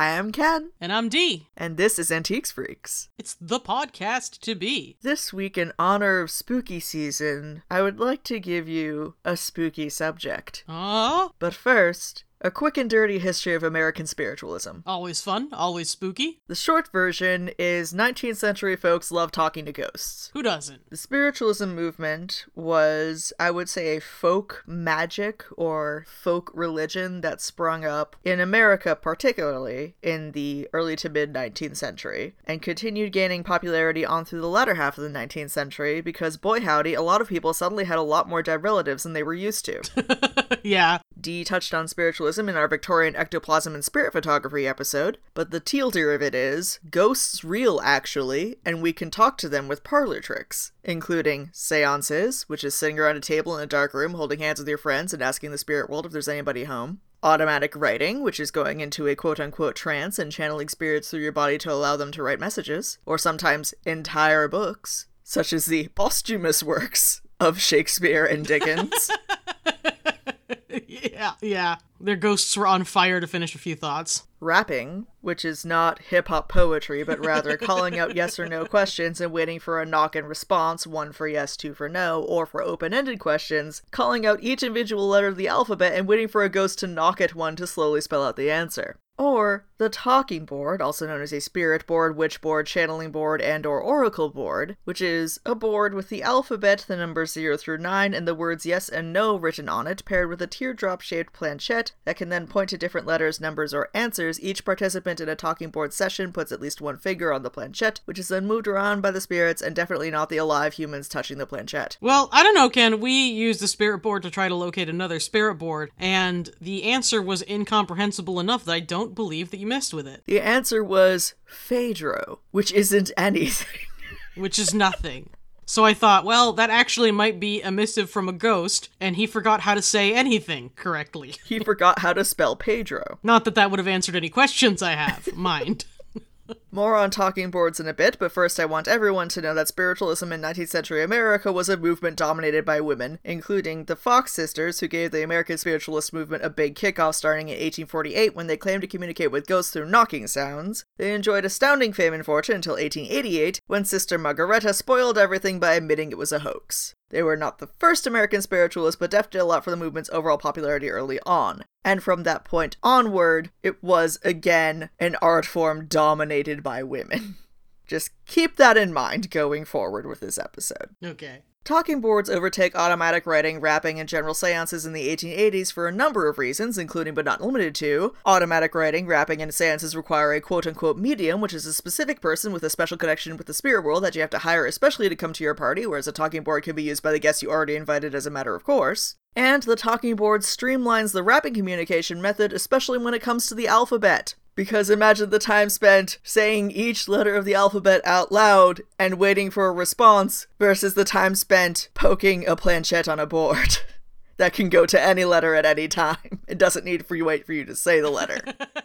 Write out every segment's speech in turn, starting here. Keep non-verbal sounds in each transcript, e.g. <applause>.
Hi, I'm Ken, And I'm Dee. and this is Antiques Freaks. It's the podcast to be. This week, in honor of spooky season, I would like to give you a spooky subject. Oh, But first, a quick and dirty history of American spiritualism. always fun, always spooky. The short version is 19th century folks love talking to ghosts. Who doesn't? The spiritualism movement was, I would say, a folk magic or folk religion that sprung up in America, particularly in the early to mid 19th century, and continued gaining popularity on through the latter half of the 19th century because, boy howdy, a lot of people suddenly had a lot more dead relatives than they were used to. <laughs> yeah. Dee touched on spiritualism in our Victorian ectoplasm and spirit photography episode, but the teal deer of it is ghosts real actually, and we can talk to them with parlor tricks, including seances, which is sitting around a table in a dark room holding hands with your friends and asking the spirit world if there's anybody home. Automatic writing, which is going into a quote unquote trance and channeling spirits through your body to allow them to write messages, or sometimes entire books, such as the posthumous works of Shakespeare and Dickens. <laughs> yeah, yeah. Their ghosts were on fire to finish a few thoughts. rapping, which is not hip hop poetry, but rather <laughs> calling out yes or no questions and waiting for a knock and response, one for yes, two for no, or for open ended questions, calling out each individual letter of the alphabet and waiting for a ghost to knock at one to slowly spell out the answer. Or the talking board, also known as a spirit board, witch board, channeling board, and or oracle board, which is a board with the alphabet, the numbers 0 through 9, and the words yes and no written on it, paired with a teardrop-shaped planchette that can then point to different letters, numbers, or answers. Each participant in a talking board session puts at least one finger on the planchette, which is then moved around by the spirits and definitely not the alive humans touching the planchette. Well, I don't know, Ken. We used the spirit board to try to locate another spirit board, and the answer was incomprehensible enough that I don't believe that you messed with it, The answer was Phaedro, which isn't <laughs> anything. which is nothing. So I thought, well, that actually might be a missive from a ghost, and he forgot how to say anything correctly. <laughs> he forgot how to spell Pedro. Not that that would have answered any questions I have, mind. <laughs> More on talking boards in a bit, but first I want everyone to know that spiritualism in 19th century America was a movement dominated by women, including the Fox sisters, who gave the American spiritualist movement a big kickoff starting in 1848 when they claimed to communicate with ghosts through knocking sounds. They enjoyed astounding fame and fortune until 1888, when Sister Margareta spoiled everything by admitting it was a hoax. They were not the first American spiritualists, but Def did a lot for the movement's overall popularity early on. And from that point onward, it was again an art form dominated by women. <laughs> Just keep that in mind going forward with this episode. Okay. Talking boards overtake automatic writing, rapping, and general seances in the 1880s for a number of reasons, including but not limited to automatic writing, rapping, and seances require a quote unquote medium, which is a specific person with a special connection with the spirit world that you have to hire especially to come to your party, whereas a talking board can be used by the guests you already invited as a matter of course. And the talking board streamlines the rapping communication method, especially when it comes to the alphabet. Because imagine the time spent saying each letter of the alphabet out loud and waiting for a response versus the time spent poking a planchette on a board. <laughs> that can go to any letter at any time. It doesn't need for you wait for you to say the letter. <laughs>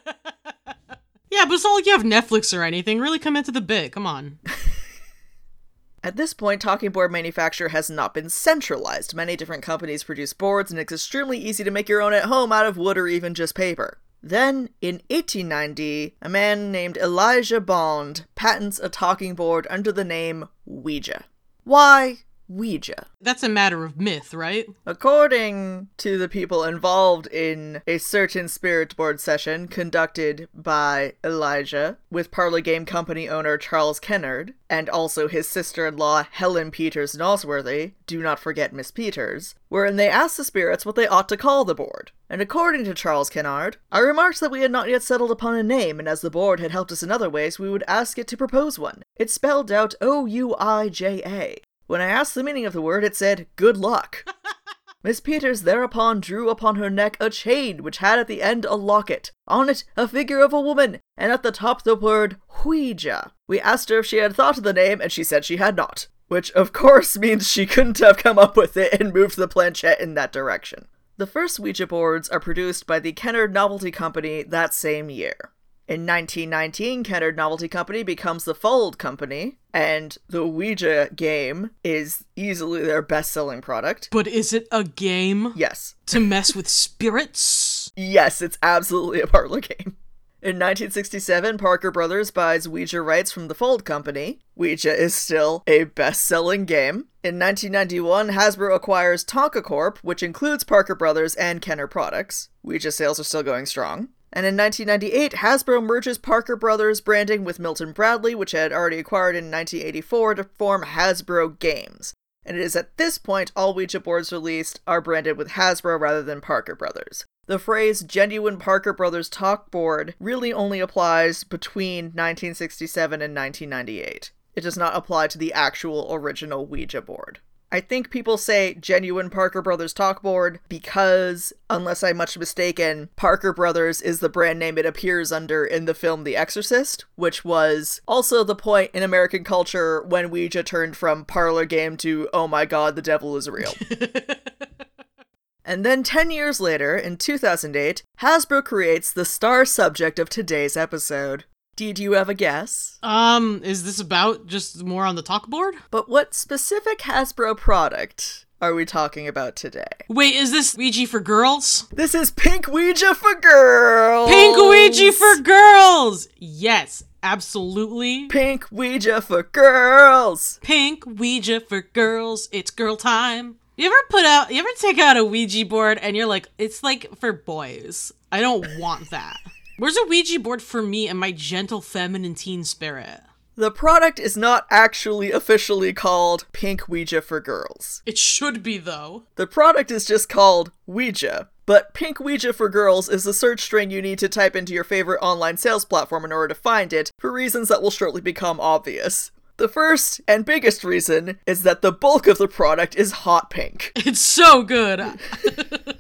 Yeah, but it's not like you have Netflix or anything. Really come into the bit. Come on. <laughs> At this point, talking board manufacture has not been centralized. Many different companies produce boards, and it's extremely easy to make your own at home out of wood or even just paper. Then, in 1890, a man named Elijah Bond patents a talking board under the name Ouija. Why Ouija? That's a matter of myth, right? According to the people involved in a certain spirit board session conducted by Elijah with Parlor Game Company owner Charles Kennard and also his sister in law Helen Peters Nosworthy, do not forget Miss Peters, wherein they asked the spirits what they ought to call the board. And according to Charles Kennard, I remarked that we had not yet settled upon a name, and as the board had helped us in other ways, we would ask it to propose one. It spelled out O U I J A. When I asked the meaning of the word, it said, Good luck. <laughs> Miss Peters thereupon drew upon her neck a chain which had at the end a locket, on it a figure of a woman, and at the top the word Ouija. We asked her if she had thought of the name, and she said she had not, which of course <laughs> means she couldn't have come up with it and moved the planchette in that direction. The first Ouija boards are produced by the Kennard Novelty Company that same year. In 1919, Kennard Novelty Company becomes the Fuld Company, and the Ouija game is easily their best selling product. But is it a game Yes. to mess with spirits? Yes, it's absolutely a parlor game. In 1967, Parker Brothers buys Ouija rights from the Fuld Company. Ouija is still a best selling game. In 1991, Hasbro acquires Tonka Corp, which includes Parker Brothers and Kenner products. Ouija sales are still going strong. And in 1998, Hasbro merges Parker Brothers branding with Milton Bradley, which had already acquired in 1984, to form Hasbro Games. And it is at this point all Ouija boards released are branded with Hasbro rather than Parker Brothers. The phrase genuine Parker Brothers talk board really only applies between 1967 and 1998. It does not apply to the actual original Ouija board. I think people say genuine Parker Brothers talk board because, unless I'm much mistaken, Parker Brothers is the brand name it appears under in the film The Exorcist, which was also the point in American culture when Ouija turned from parlor game to oh my god, the devil is real. <laughs> And then 10 years later, in 2008, Hasbro creates the star subject of today's episode. Did you have a guess? Um, is this about just more on the talk board? But what specific Hasbro product are we talking about today? Wait, is this Ouija for girls? This is Pink Ouija for girls! Pink Ouija for girls! Yes, absolutely. Pink Ouija for girls! Pink Ouija for girls. It's girl time. You ever put out, you ever take out a Ouija board and you're like, it's like for boys. I don't want that. Where's a Ouija board for me and my gentle feminine teen spirit? The product is not actually officially called Pink Ouija for Girls. It should be, though. The product is just called Ouija. But Pink Ouija for Girls is the search string you need to type into your favorite online sales platform in order to find it, for reasons that will shortly become obvious. The first and biggest reason is that the bulk of the product is hot pink. It's so good. <laughs>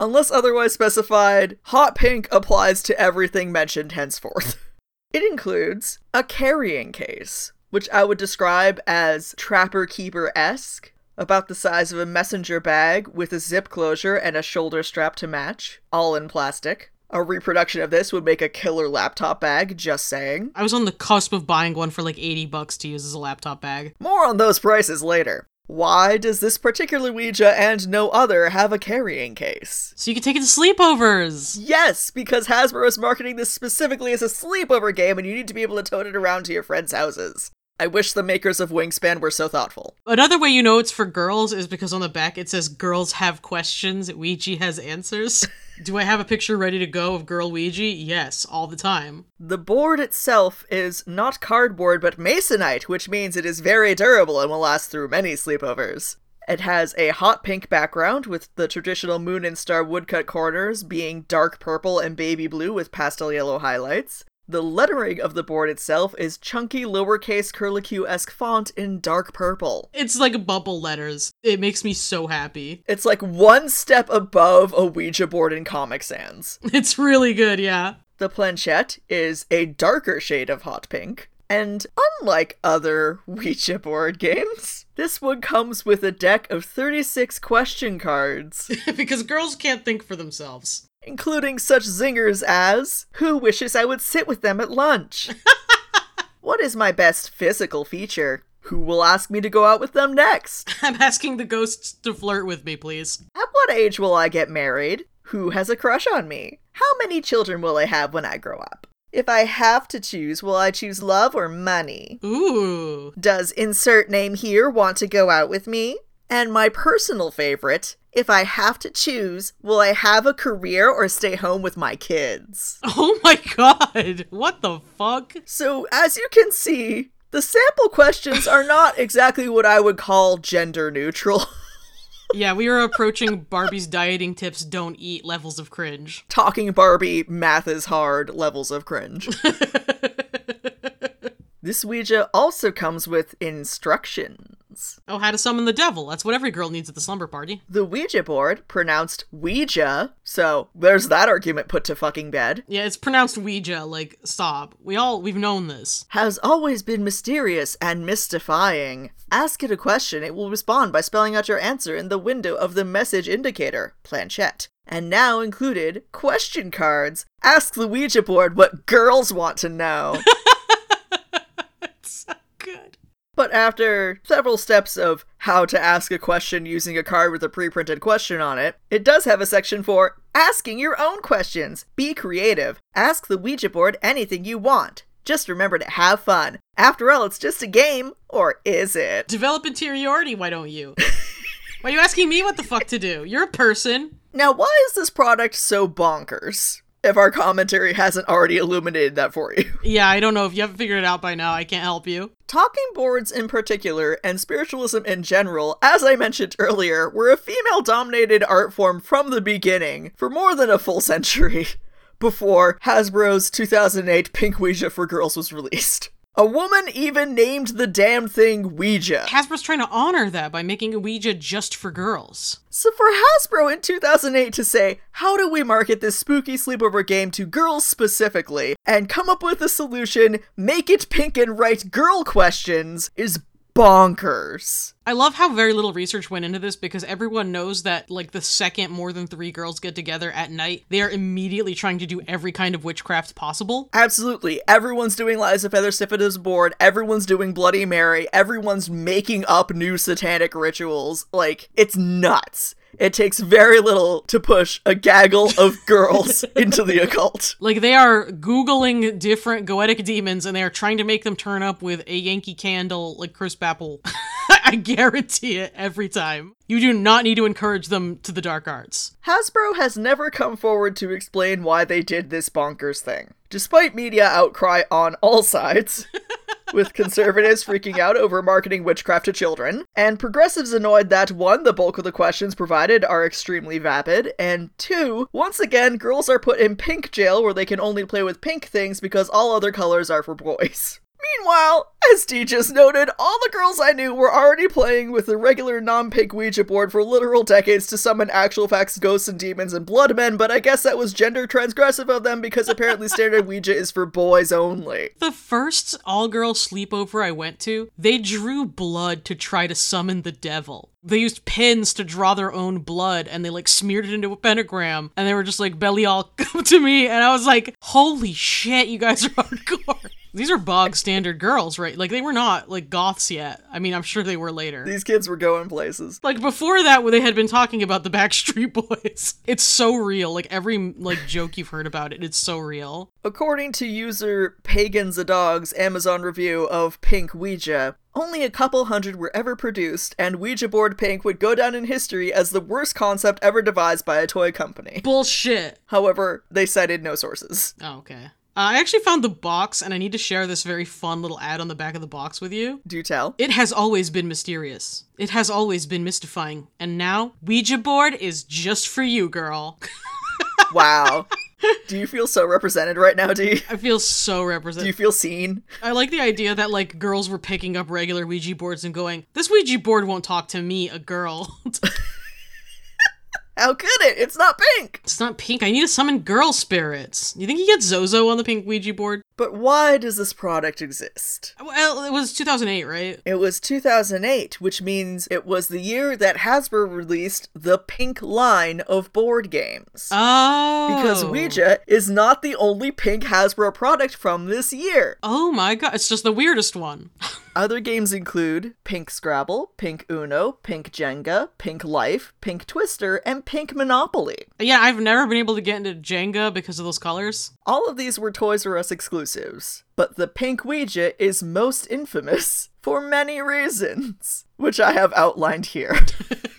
Unless otherwise specified, hot pink applies to everything mentioned henceforth. <laughs> It includes a carrying case, which I would describe as Trapper Keeper esque, about the size of a messenger bag with a zip closure and a shoulder strap to match, all in plastic. A reproduction of this would make a killer laptop bag, just saying. I was on the cusp of buying one for like 80 bucks to use as a laptop bag. More on those prices later. Why does this particular Ouija and no other have a carrying case? So you can take it to sleepovers. Yes, because Hasbro is marketing this specifically as a sleepover game and you need to be able to tote it around to your friends' houses. I wish the makers of Wingspan were so thoughtful. Another way you know it's for girls is because on the back it says girls have questions, Ouija has answers. <laughs> Do I have a picture ready to go of girl Ouija? Yes, all the time. The board itself is not cardboard but masonite, which means it is very durable and will last through many sleepovers. It has a hot pink background with the traditional moon and star woodcut corners being dark purple and baby blue with pastel yellow highlights. The lettering of the board itself is chunky lowercase curlicue esque font in dark purple. It's like bubble letters. It makes me so happy. <laughs> It's like one step above a Ouija board in Comic Sans. It's really good, yeah. The planchette is a darker shade of hot pink. And unlike other Ouija board games, this one comes with a deck of 36 question cards. <laughs> because girls can't think for themselves including such zingers as Who wishes I would sit with them at lunch? <laughs> what is my best physical feature? Who will ask me to go out with them next? <laughs> I'm asking the ghosts to flirt with me, please. At what age will I get married? Who has a crush on me? How many children will I have when I grow up? If I have to choose, will I choose love or money? Ooh. Does insert name here want to go out with me? And my personal favorite, if I have to choose, will I have a career or stay home with my kids? <laughs> Oh my god, what the fuck? So, as you can see, the sample questions are not exactly what I would call gender neutral. <laughs> yeah, we are approaching Barbie's dieting tips don't eat levels of cringe. Talking Barbie, math is hard levels of cringe. <laughs> this Ouija also comes with instructions. Oh, how to summon the devil. That's what every girl needs at the slumber party. The Ouija board, pronounced Ouija, so there's that argument put to fucking bed. Yeah, it's pronounced Ouija, like, stop. We all, we've known this. Has always been mysterious and mystifying. Ask it a question, it will respond by spelling out your answer in the window of the message indicator, planchette and now included question cards. Ask the Ouija board what girls want to know. <laughs> so good. But after several steps of how to ask a question using a card with a pre printed question on it, it does have a section for asking your own questions. Be creative. Ask the Ouija board anything you want. Just remember to have fun. After all, it's just a game. Or is it? Develop interiority, why don't you? why are you asking me what the fuck to do? You're a person. Now, why is this product so bonkers? If our commentary hasn't already illuminated that for you. <laughs> Yeah, I don't know if you haven't figured it out by now. I can't help you. Talking boards in particular, and spiritualism in general, as I mentioned earlier, were a female dominated art form from the beginning for more than a full century <laughs> before Hasbro's 2008 Pink Ouija for Girls was released. A woman even named the damn thing Ouija. Hasbro's trying to honor that by making a Ouija just for girls. So for Hasbro in 2008 to say, how do we market this spooky sleepover game to girls specifically, and come up with a solution, make it pink and write girl questions, is bonkers. I love how very little research went into this because everyone knows that, like, the second more than three girls get together at night, they are immediately trying to do every kind of witchcraft possible. Absolutely. Everyone's doing Liza Featherstiffen's board, everyone's doing Bloody Mary, everyone's making up new satanic rituals. Like, it's nuts. It takes very little to push a gaggle of girls <laughs> into the occult. Like they are googling different goetic demons and they are trying to make them turn up with a Yankee candle like Chris Apple. <laughs> I guarantee it every time. You do not need to encourage them to the dark arts. Hasbro has never come forward to explain why they did this bonkers thing. Despite media outcry on all sides, <laughs> with conservatives freaking out over marketing witchcraft to children, and progressives annoyed that one, the bulk of the questions provided are extremely vapid, and two, once again, girls are put in pink jail where they can only play with pink things because all other colors are for boys. Meanwhile, as Dee just noted, all the girls I knew were already playing with the regular non-pink Ouija board for literal decades to summon actual facts, ghosts and demons and blood men, but I guess that was gender transgressive of them because apparently standard Ouija is for boys only. The first all-girl sleepover I went to, they drew blood to try to summon the devil. They used pins to draw their own blood and they like smeared it into a pentagram and they were just like, Belial, come <laughs> to me. And I was like, holy shit, you guys are hardcore. These are bog standard girls, right? Like they were not like goths yet. I mean, I'm sure they were later. These kids were going places. Like before that, they had been talking about the Backstreet <laughs> Boys. It's so real. Like every like joke you've heard about it, it's so real. According to user Pagans a Dog's Amazon review of Pink Ouija, only a couple hundred were ever produced, and Ouija board Pink would go down in history as the worst concept ever devised by a toy company. Bullshit. However, they cited no sources. Oh, okay. Uh, I actually found the box, and I need to share this very fun little ad on the back of the box with you. Do tell. It has always been mysterious. It has always been mystifying. And now, Ouija board is just for you, girl. <laughs> Wow. Do you feel so represented right now, Dee? I feel so represented. Do you feel seen? I like the idea that, like, girls were picking up regular Ouija boards and going, This Ouija board won't talk to me, a girl. <laughs> How could it? It's not pink! it's not pink. I need to summon girl spirits. You think you get Zozo on the pink Ouija board? But why does this product exist? Well, it was 2008, right? It was 2008, which means it was the year that Hasbro released the pink line of board games. Oh. Because Ouija is not the only pink Hasbro product from this year. Oh my god, it's just the weirdest one. <laughs> Other games include Pink Scrabble, Pink Uno, Pink Jenga, Pink Life, Pink Twister, and Pink Monopoly. yeah, I've never been able to get into Jenga because of those colors. All of these were Toys R Us exclusives, but the Pink Ouija is most infamous <laughs> for many reasons, which I have outlined here. <laughs>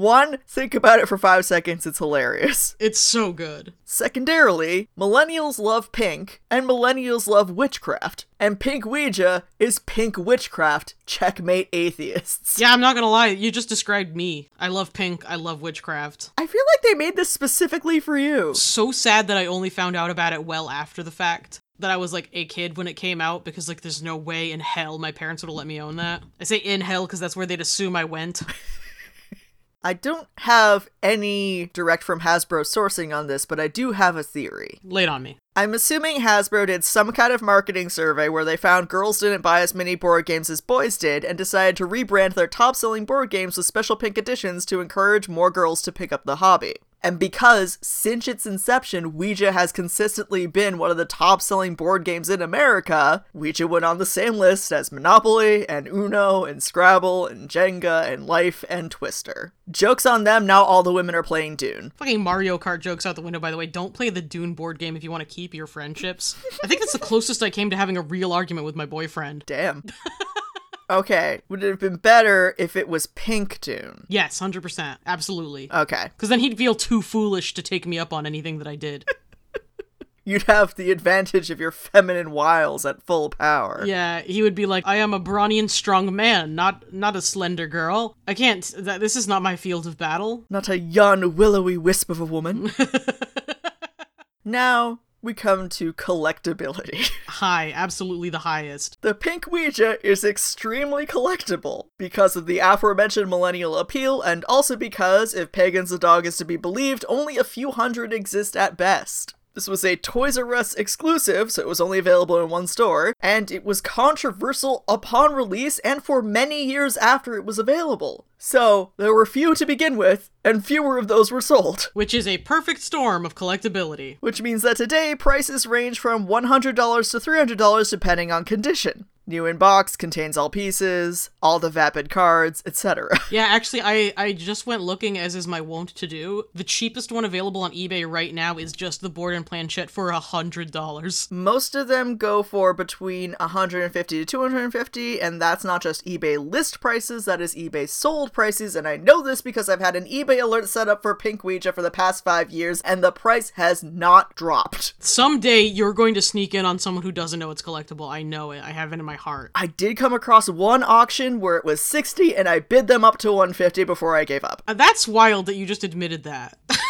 One, think about it for five seconds, it's hilarious. <laughs> It's so good. Secondarily, millennials love pink, and millennials love witchcraft, and Pink Ouija is pink witchcraft. Checkmate atheists. Yeah, I'm not gonna lie, you just described me. I love pink, I love witchcraft. I feel like they made this specifically for you. So sad that I only found out about it well after the fact. That I was like a kid when it came out because like there's no way in hell my parents would have let me own that. I say in hell because that's where they'd assume I went. <laughs> I don't have any direct from Hasbro sourcing on this, but I do have a theory. Laid on me. I'm assuming Hasbro did some kind of marketing survey where they found girls didn't buy as many board games as boys did and decided to rebrand their top selling board games with special pink editions to encourage more girls to pick up the hobby. And because since its inception, Ouija has consistently been one of the top selling board games in America, Ouija went on the same list as Monopoly and Uno and Scrabble and Jenga and Life and Twister. Joke's on them, now all the women are playing Dune. Fucking Mario Kart jokes out the window, by the way. Don't play the Dune board game if you want to keep your friendships. I think that's the closest I came to having a real argument with my boyfriend. Damn. <laughs> okay, would it have been better if it was Pink Dune? Yes, 100%. Absolutely. Okay. Because then he'd feel too foolish to take me up on anything that I did. <laughs> You'd have the advantage of your feminine wiles at full power. Yeah, he would be like, "I am a brawny and strong man, not not a slender girl. I can't. Th- this is not my field of battle." Not a young, willowy wisp of a woman. <laughs> now we come to collectability. <laughs> High, absolutely the highest. The Pink Ouija is extremely collectible because of the aforementioned millennial appeal, and also because, if Pagans the Dog is to be believed, only a few hundred exist at best. This was a Toys R Us exclusive, so it was only available in one store, and it was controversial upon release and for many years after it was available. So, there were few to begin with, and fewer of those were sold. <laughs> Which is a perfect storm of collectability. Which means that today, prices range from $100 to $300 depending on condition. New in box contains all pieces, all the vapid cards, etc. <laughs> Yeah, actually, I, I just went looking, as is my wont to do. The cheapest one available on eBay right now is just the board and planchette for a $100. Most of them go for between 150 to 250, and that's not just eBay list prices, that is eBay sold prices. And I know this because I've had an eBay alert set up for Pink Ouija for the past five years, and the price has not dropped. Someday you're going to sneak in on someone who doesn't know it's collectible. I know it. I have it in my heart. I did come across one auction where it was 60 and I bid them up to 150 before I gave up. Uh, That's wild that you just admitted that. <laughs>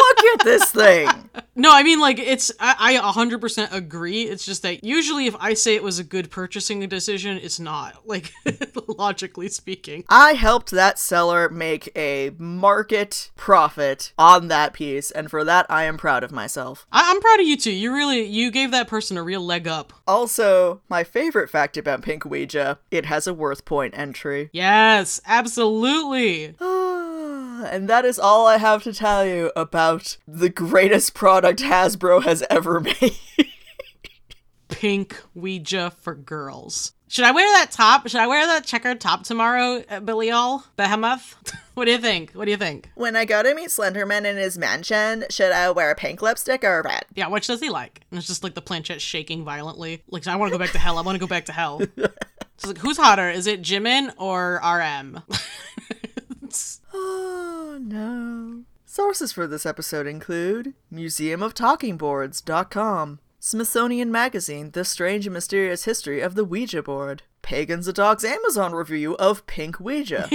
Look at this thing. no, I mean, like, it's, I, I 100% agree. It's just that usually if I say it was a good purchasing decision, it's not. <laughs> Like, logically speaking. I helped that seller make a market profit on that piece, and for that I am proud of myself. I, I'm proud of you too. You really, you gave that person a real leg up. Also, my favorite fact about Pink Ouija, it has a WorthPoint entry. Yes, absolutely. Ah. And that is all I have to tell you about the greatest product Hasbro has ever <laughs> made. Pink Ouija for girls. Should I wear that top? Should I wear that checkered top tomorrow, uh, Belial? Behemoth? <laughs> what do you think? What do you think? when I go to meet Slenderman in his mansion, should I wear a pink lipstick or red? Yeah, which does he like? And it's just like the planchette shaking violently. Like, I want to go back to hell. I want to go back to hell. <laughs> It's like, who's hotter? Is it Jimin or RM? <sighs> <sighs> No. Sources for this episode include museumoftalkingboards.com, Smithsonian Magazine, The Strange and Mysterious History of the Ouija Board, Pagans a Dog's Amazon review of Pink Ouija, <laughs>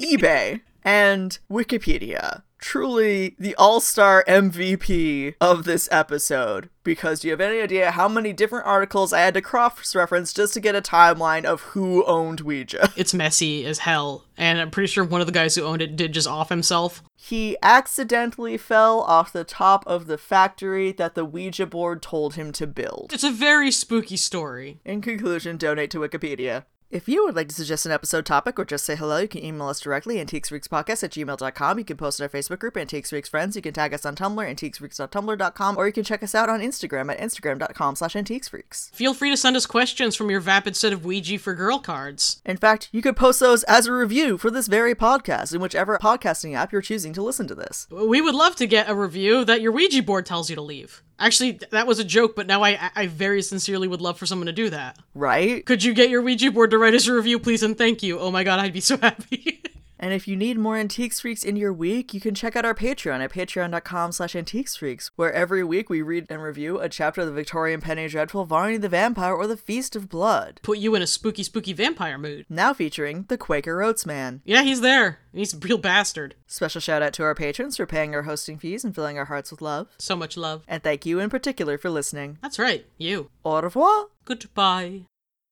eBay, and Wikipedia. Truly the all star MVP of this episode. Because do you have any idea how many different articles I had to cross reference just to get a timeline of who owned Ouija? <laughs> it's messy as hell. And I'm pretty sure one of the guys who owned it did just off himself. He accidentally fell off the top of the factory that the Ouija board told him to build. It's a very spooky story. In conclusion, donate to Wikipedia. If you would like to suggest an episode topic or just say hello, you can email us directly, antiquesfreakspodcast at gmail.com. You can post in our Facebook group, Antiques Freaks Friends. You can tag us on Tumblr, antiquesfreaks.tumblr.com, or you can check us out on Instagram at instagram.com slash antiquesfreaks. Feel free to send us questions from your vapid set of Ouija for girl cards. In fact, you could post those as a review for this very podcast in whichever podcasting app you're choosing to listen to this. We would love to get a review that your Ouija board tells you to leave. Actually, that was a joke, but now I, I very sincerely would love for someone to do that. Right? Could you get your Ouija board to write us a review, please, and thank you? Oh my god, I'd be so <laughs> happy. And if you need more Antiques Freaks in your week, you can check out our Patreon at patreon.com slash antiquesfreaks, where every week we read and review a chapter of the Victorian Penny Dreadful, Varney the Vampire, or the Feast of Blood. Put you in a spooky, spooky vampire mood. Now featuring the Quaker Oats Man. Yeah, he's there. He's a real bastard. Special shout out to our patrons for paying our hosting fees and filling our hearts with love. So much love. And thank you in particular for listening. That's right, you. Au revoir! Goodbye.